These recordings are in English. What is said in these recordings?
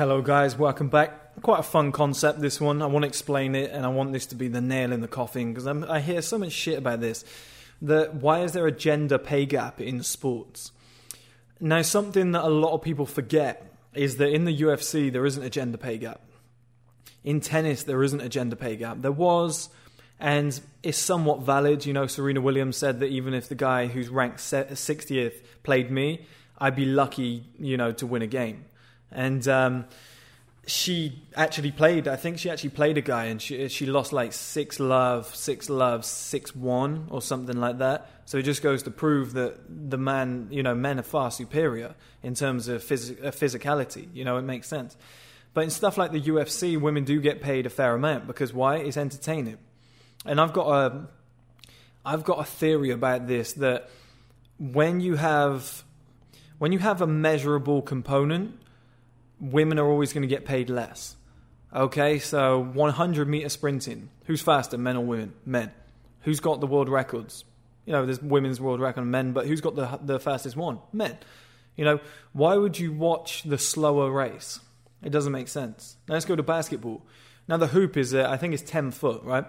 Hello, guys. Welcome back. Quite a fun concept, this one. I want to explain it, and I want this to be the nail in the coffin because I hear so much shit about this. That why is there a gender pay gap in sports? Now, something that a lot of people forget is that in the UFC there isn't a gender pay gap. In tennis, there isn't a gender pay gap. There was, and it's somewhat valid. You know, Serena Williams said that even if the guy who's ranked 60th played me, I'd be lucky, you know, to win a game. And um, she actually played. I think she actually played a guy, and she she lost like six love, six love, six one, or something like that. So it just goes to prove that the man, you know, men are far superior in terms of phys- uh, physicality. You know, it makes sense. But in stuff like the UFC, women do get paid a fair amount because why? It's entertaining. And I've got a, I've got a theory about this that when you have, when you have a measurable component, women are always going to get paid less. Okay, so 100 meter sprinting. Who's faster, men or women? Men. Who's got the world records? You know, there's women's world record and men, but who's got the the fastest one? Men. You know, why would you watch the slower race? It doesn't make sense. Now let's go to basketball. Now the hoop is, uh, I think, it's 10 foot, right?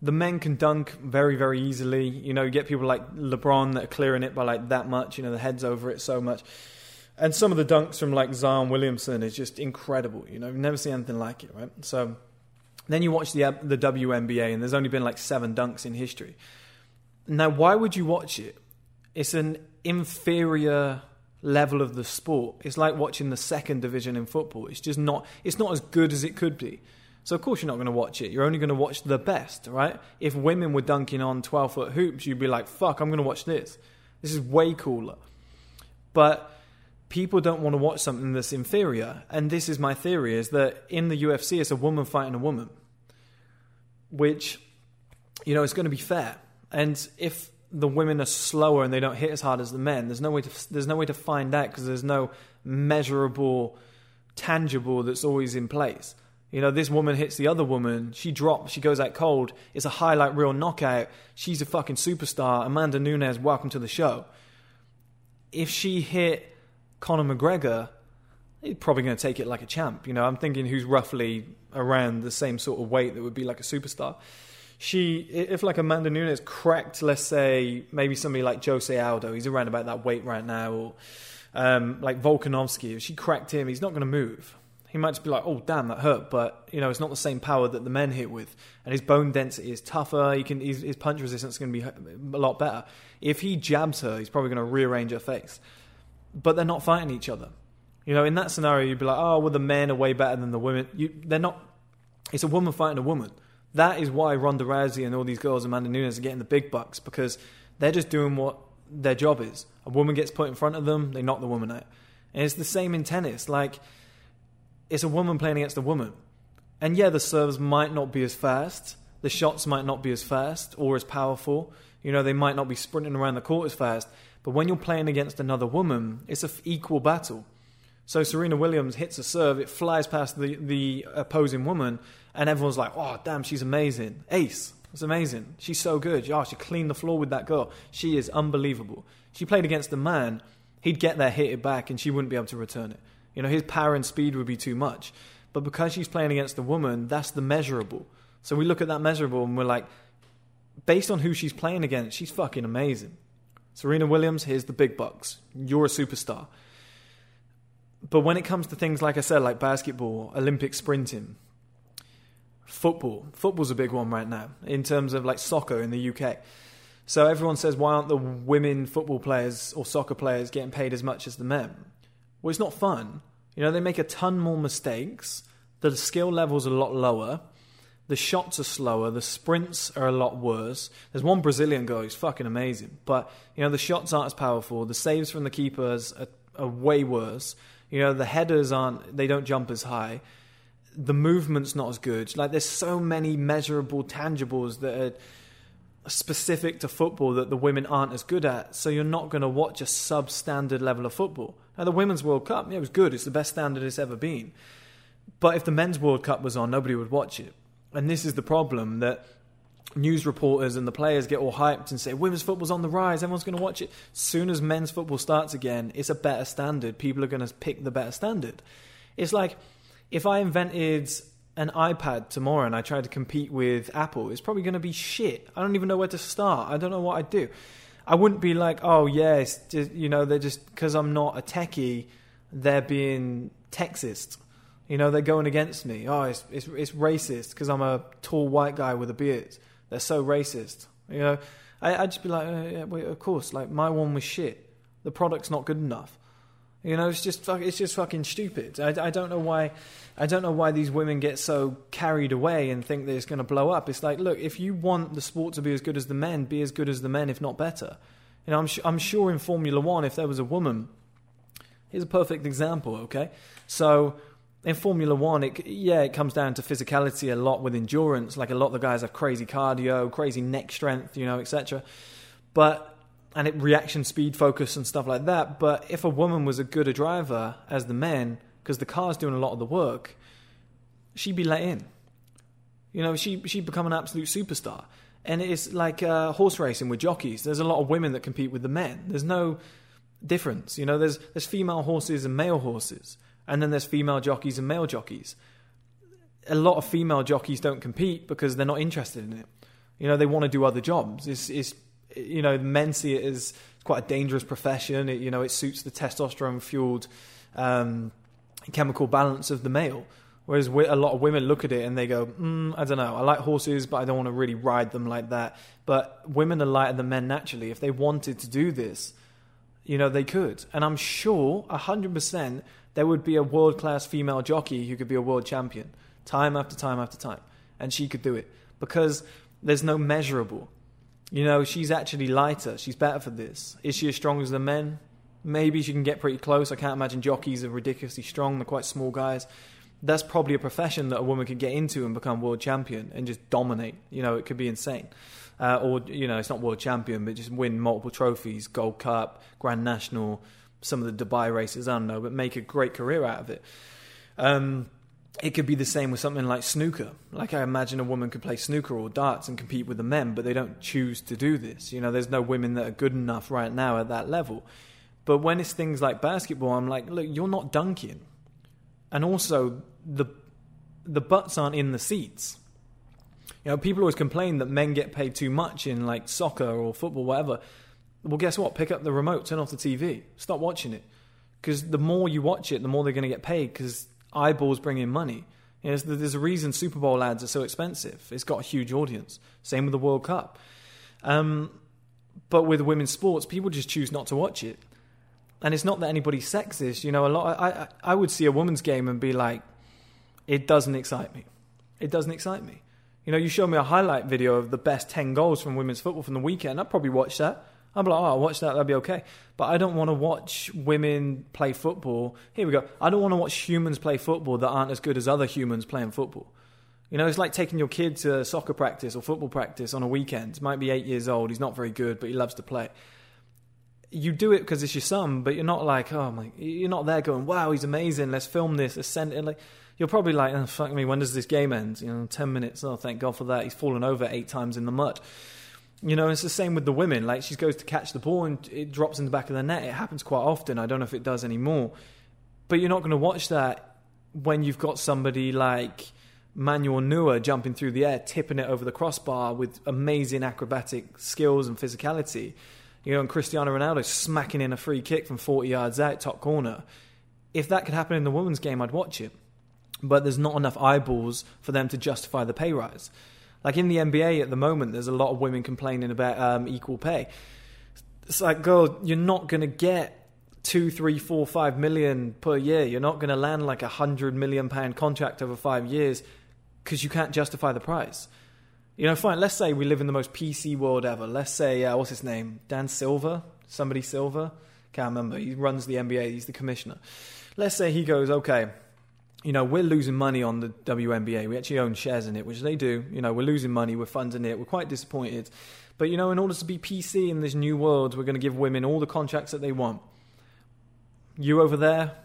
The men can dunk very, very easily. You know, you get people like LeBron that are clearing it by like that much. You know, the head's over it so much. And some of the dunks from like Zion Williamson is just incredible. You know, you've never seen anything like it, right? So then you watch the uh, the WNBA, and there's only been like seven dunks in history. Now, why would you watch it? It's an inferior level of the sport. It's like watching the second division in football. It's just not. It's not as good as it could be. So of course you're not going to watch it. You're only going to watch the best, right? If women were dunking on 12 foot hoops, you'd be like, "Fuck, I'm going to watch this. This is way cooler." But people don't want to watch something that's inferior. And this is my theory is that in the UFC it's a woman fighting a woman. Which you know, it's going to be fair. And if the women are slower and they don't hit as hard as the men, there's no way to there's no way to find out because there's no measurable tangible that's always in place. You know, this woman hits the other woman, she drops, she goes out cold. It's a highlight reel knockout. She's a fucking superstar. Amanda Nunes, welcome to the show. If she hit Conor McGregor, he's probably going to take it like a champ. You know, I'm thinking who's roughly around the same sort of weight that would be like a superstar. She, if like Amanda Nunes cracked, let's say maybe somebody like Jose Aldo, he's around about that weight right now, or um, like Volkanovski, if she cracked him, he's not going to move. He might just be like, "Oh, damn, that hurt," but you know, it's not the same power that the men hit with, and his bone density is tougher. He can, his, his punch resistance is going to be a lot better. If he jabs her, he's probably going to rearrange her face but they're not fighting each other. You know, in that scenario, you'd be like, oh, well, the men are way better than the women. You, they're not. It's a woman fighting a woman. That is why Ronda Rousey and all these girls, and Amanda Nunes, are getting the big bucks because they're just doing what their job is. A woman gets put in front of them, they knock the woman out. And it's the same in tennis. Like, it's a woman playing against a woman. And yeah, the serves might not be as fast, the shots might not be as fast or as powerful. You know, they might not be sprinting around the court as fast. But when you're playing against another woman, it's an equal battle. So Serena Williams hits a serve, it flies past the, the opposing woman, and everyone's like, oh, damn, she's amazing. Ace. It's amazing. She's so good. Oh, she cleaned the floor with that girl. She is unbelievable. She played against a man, he'd get there, hit it back, and she wouldn't be able to return it. You know, his power and speed would be too much. But because she's playing against a woman, that's the measurable. So we look at that measurable and we're like, based on who she's playing against, she's fucking amazing. Serena Williams, here's the big bucks. You're a superstar. But when it comes to things like I said, like basketball, Olympic sprinting, football, football's a big one right now in terms of like soccer in the UK. So everyone says, why aren't the women football players or soccer players getting paid as much as the men? Well, it's not fun. You know, they make a ton more mistakes. The skill level's a lot lower. The shots are slower. The sprints are a lot worse. There's one Brazilian guy who's fucking amazing, but you know the shots aren't as powerful. The saves from the keepers are, are way worse. You know the headers aren't. They don't jump as high. The movement's not as good. Like there's so many measurable tangibles that are specific to football that the women aren't as good at. So you're not going to watch a substandard level of football. Now the Women's World Cup, yeah, it was good. It's the best standard it's ever been. But if the Men's World Cup was on, nobody would watch it and this is the problem that news reporters and the players get all hyped and say women's football's on the rise everyone's going to watch it soon as men's football starts again it's a better standard people are going to pick the better standard it's like if I invented an iPad tomorrow and I tried to compete with Apple, it's probably going to be shit. I don't even know where to start. I don't know what I'd do. I wouldn't be like, oh yes, just, you know, they're just because I'm not a techie, they're being Texist. You know, they're going against me. Oh, it's it's, it's racist because I'm a tall white guy with a beard. They're so racist. You know, I, would just be like, uh, yeah, wait, of course, like my one was shit. The product's not good enough. You know, it's just it's just fucking stupid. I, I don't know why I don't know why these women get so carried away and think that it's going to blow up. It's like, look, if you want the sport to be as good as the men, be as good as the men, if not better. You know, I'm I'm sure in Formula One, if there was a woman, here's a perfect example. Okay, so in Formula One, it, yeah, it comes down to physicality a lot with endurance. Like a lot of the guys have crazy cardio, crazy neck strength, you know, etc. But and it reaction speed focus and stuff like that. But if a woman was as good a driver as the men, because the car's doing a lot of the work, she'd be let in. You know, she she'd become an absolute superstar. And it's like uh, horse racing with jockeys. There's a lot of women that compete with the men. There's no difference. You know, there's there's female horses and male horses, and then there's female jockeys and male jockeys. A lot of female jockeys don't compete because they're not interested in it. You know, they want to do other jobs. It's, it's you know, men see it as quite a dangerous profession. It, you know, it suits the testosterone fueled um, chemical balance of the male. Whereas a lot of women look at it and they go, mm, I don't know, I like horses, but I don't want to really ride them like that. But women are lighter than men naturally. If they wanted to do this, you know, they could. And I'm sure, 100%, there would be a world class female jockey who could be a world champion time after time after time. And she could do it because there's no measurable. You know, she's actually lighter. She's better for this. Is she as strong as the men? Maybe she can get pretty close. I can't imagine jockeys are ridiculously strong. They're quite small guys. That's probably a profession that a woman could get into and become world champion and just dominate. You know, it could be insane. Uh, or, you know, it's not world champion, but just win multiple trophies, Gold Cup, Grand National, some of the Dubai races, I don't know, but make a great career out of it. Um, it could be the same with something like snooker. Like I imagine a woman could play snooker or darts and compete with the men, but they don't choose to do this. You know, there's no women that are good enough right now at that level. But when it's things like basketball, I'm like, look, you're not dunking. And also the the butts aren't in the seats. You know, people always complain that men get paid too much in like soccer or football, whatever. Well, guess what? Pick up the remote, turn off the TV, stop watching it. Because the more you watch it, the more they're going to get paid. Because eyeballs bring in money. You know, there's a reason Super Bowl ads are so expensive. It's got a huge audience. Same with the World Cup. Um, but with women's sports, people just choose not to watch it. And it's not that anybody's sexist. You know, a lot. I, I would see a women's game and be like, it doesn't excite me. It doesn't excite me. You know, you show me a highlight video of the best 10 goals from women's football from the weekend, I'd probably watch that. I'm like, oh, I'll watch that, that'll be okay. But I don't want to watch women play football. Here we go. I don't want to watch humans play football that aren't as good as other humans playing football. You know, it's like taking your kid to soccer practice or football practice on a weekend. He might be eight years old, he's not very good, but he loves to play. You do it because it's your son, but you're not like, oh my, you're not there going, wow, he's amazing, let's film this, let's send it. Like, you're probably like, oh, fuck me, when does this game end? You know, 10 minutes, oh, thank God for that. He's fallen over eight times in the mud. You know, it's the same with the women. Like she goes to catch the ball and it drops in the back of the net. It happens quite often. I don't know if it does anymore. But you're not going to watch that when you've got somebody like Manuel Neuer jumping through the air, tipping it over the crossbar with amazing acrobatic skills and physicality. You know, and Cristiano Ronaldo smacking in a free kick from 40 yards out, top corner. If that could happen in the women's game, I'd watch it. But there's not enough eyeballs for them to justify the pay rise. Like in the NBA at the moment, there's a lot of women complaining about um, equal pay. It's like, girl, you're not going to get two, three, four, five million per year. You're not going to land like a hundred million pound contract over five years because you can't justify the price. You know, fine. Let's say we live in the most PC world ever. Let's say, uh, what's his name? Dan Silver? Somebody Silver? Can't remember. He runs the NBA. He's the commissioner. Let's say he goes, okay, you know, we're losing money on the WNBA. We actually own shares in it, which they do. You know, we're losing money. We're funding it. We're quite disappointed. But, you know, in order to be PC in this new world, we're going to give women all the contracts that they want. You over there,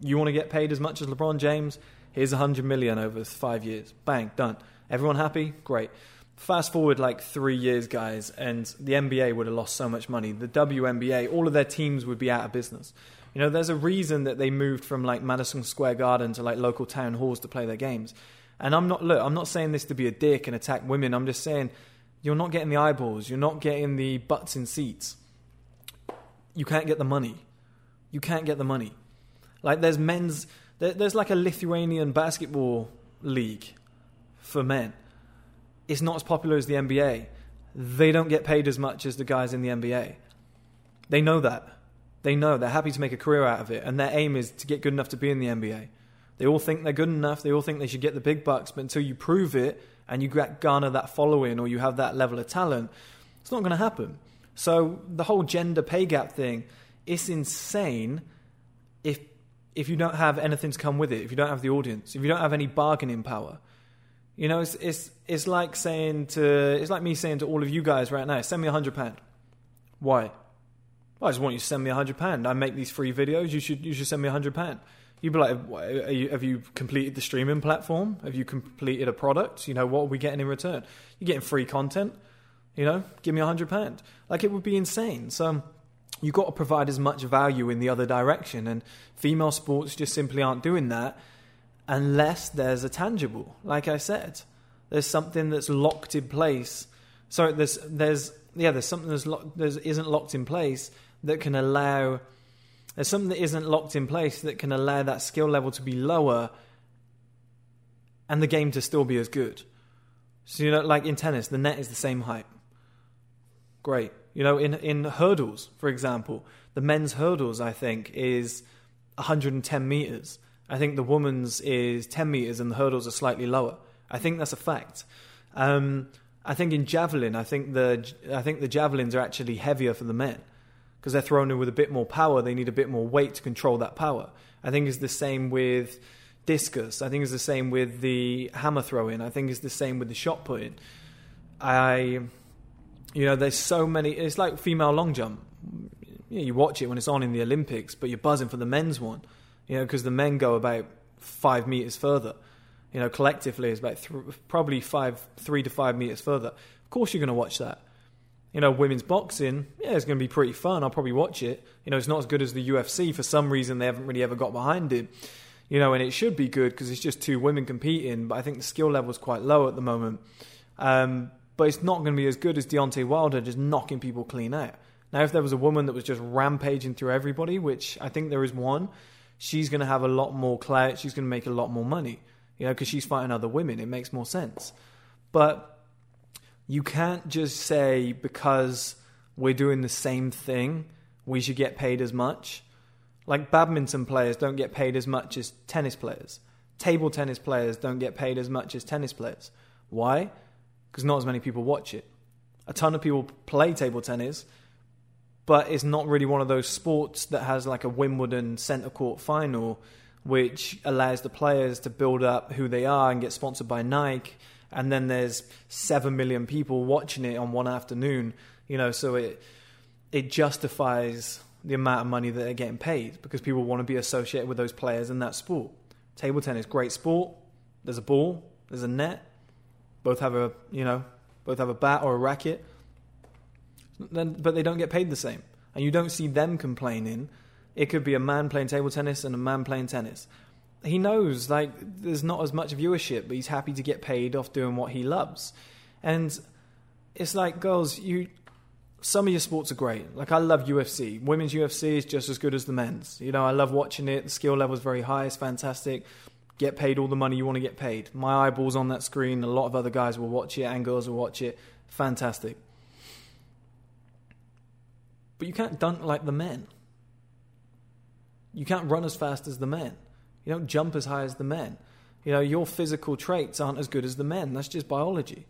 you want to get paid as much as LeBron James? Here's 100 million over five years. Bang, done. Everyone happy? Great. Fast forward like three years, guys, and the NBA would have lost so much money. The WNBA, all of their teams would be out of business. You know, there's a reason that they moved from like Madison Square Garden to like local town halls to play their games. And I'm not look, I'm not saying this to be a dick and attack women. I'm just saying you're not getting the eyeballs, you're not getting the butts in seats. You can't get the money. You can't get the money. Like there's men's there, there's like a Lithuanian basketball league for men. It's not as popular as the NBA. They don't get paid as much as the guys in the NBA. They know that. They know they're happy to make a career out of it, and their aim is to get good enough to be in the NBA. They all think they're good enough. They all think they should get the big bucks, but until you prove it and you garner that following or you have that level of talent, it's not going to happen. So the whole gender pay gap thing, it's insane. If if you don't have anything to come with it, if you don't have the audience, if you don't have any bargaining power, you know, it's it's it's like saying to it's like me saying to all of you guys right now, send me a hundred pound. Why? I just want you to send me a hundred pound. I make these free videos. You should you should send me a hundred pound. You'd be like, you, have you completed the streaming platform? Have you completed a product? You know, what are we getting in return? You're getting free content. You know, give me a hundred pound. Like it would be insane. So um, you've got to provide as much value in the other direction, and female sports just simply aren't doing that unless there's a tangible. Like I said, there's something that's locked in place. So there's there's yeah, there's something that's locked, there's isn't locked in place that can allow there's something that isn't locked in place that can allow that skill level to be lower and the game to still be as good. So you know, like in tennis, the net is the same height. Great. You know, in in hurdles, for example, the men's hurdles I think is 110 meters. I think the women's is 10 meters and the hurdles are slightly lower. I think that's a fact. Um, I think in javelin, I think the I think the javelins are actually heavier for the men because they're thrown in with a bit more power. They need a bit more weight to control that power. I think it's the same with discus. I think it's the same with the hammer throwing. I think it's the same with the shot putting. I, you know, there's so many. It's like female long jump. You, know, you watch it when it's on in the Olympics, but you're buzzing for the men's one. You know, because the men go about five meters further. You know, collectively, it's about th- probably five, three to five meters further. Of course, you're going to watch that you know, women's boxing, yeah, it's going to be pretty fun. I'll probably watch it. You know, it's not as good as the UFC. For some reason, they haven't really ever got behind it. You know, and it should be good because it's just two women competing. But I think the skill level is quite low at the moment. Um, but it's not going to be as good as Deontay Wilder just knocking people clean out. Now, if there was a woman that was just rampaging through everybody, which I think there is one, she's going to have a lot more clout. She's going to make a lot more money, you know, because she's fighting other women. It makes more sense. But you can't just say because we're doing the same thing, we should get paid as much. Like badminton players don't get paid as much as tennis players. Table tennis players don't get paid as much as tennis players. Why? Because not as many people watch it. A ton of people play table tennis, but it's not really one of those sports that has like a Wimbledon centre court final, which allows the players to build up who they are and get sponsored by Nike and then there's seven million people watching it on one afternoon. You know, so it it justifies the amount of money that they're getting paid because people want to be associated with those players in that sport. Table tennis, great sport. There's a ball, there's a net. Both have a you know, both have a bat or a racket. Then, but they don't get paid the same, and you don't see them complaining. It could be a man playing table tennis and a man playing tennis he knows like there's not as much viewership, but he's happy to get paid off doing what he loves. And it's like, girls, you some of your sports are great. Like I love UFC. Women's UFC is just as good as the men's. You know, I love watching it. The skill level is very high. It's fantastic. Get paid all the money you want to get paid. My eyeballs on that screen. A lot of other guys will watch it and girls will watch it. Fantastic. But you can't dunk like the men. You can't run as fast as the men. You don't jump as high as the men. You know, your physical traits aren't as good as the men. That's just biology.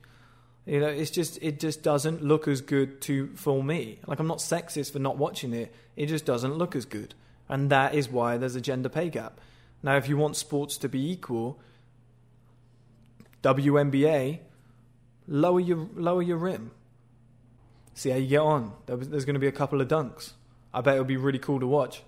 You know, it's just it just doesn't look as good to for me. Like I'm not sexist for not watching it. It just doesn't look as good. And that is why there's a gender pay gap. Now if you want sports to be equal, WNBA, lower your lower your rim. See how you get on. There's going to be a couple of dunks. I bet it'll be really cool to watch.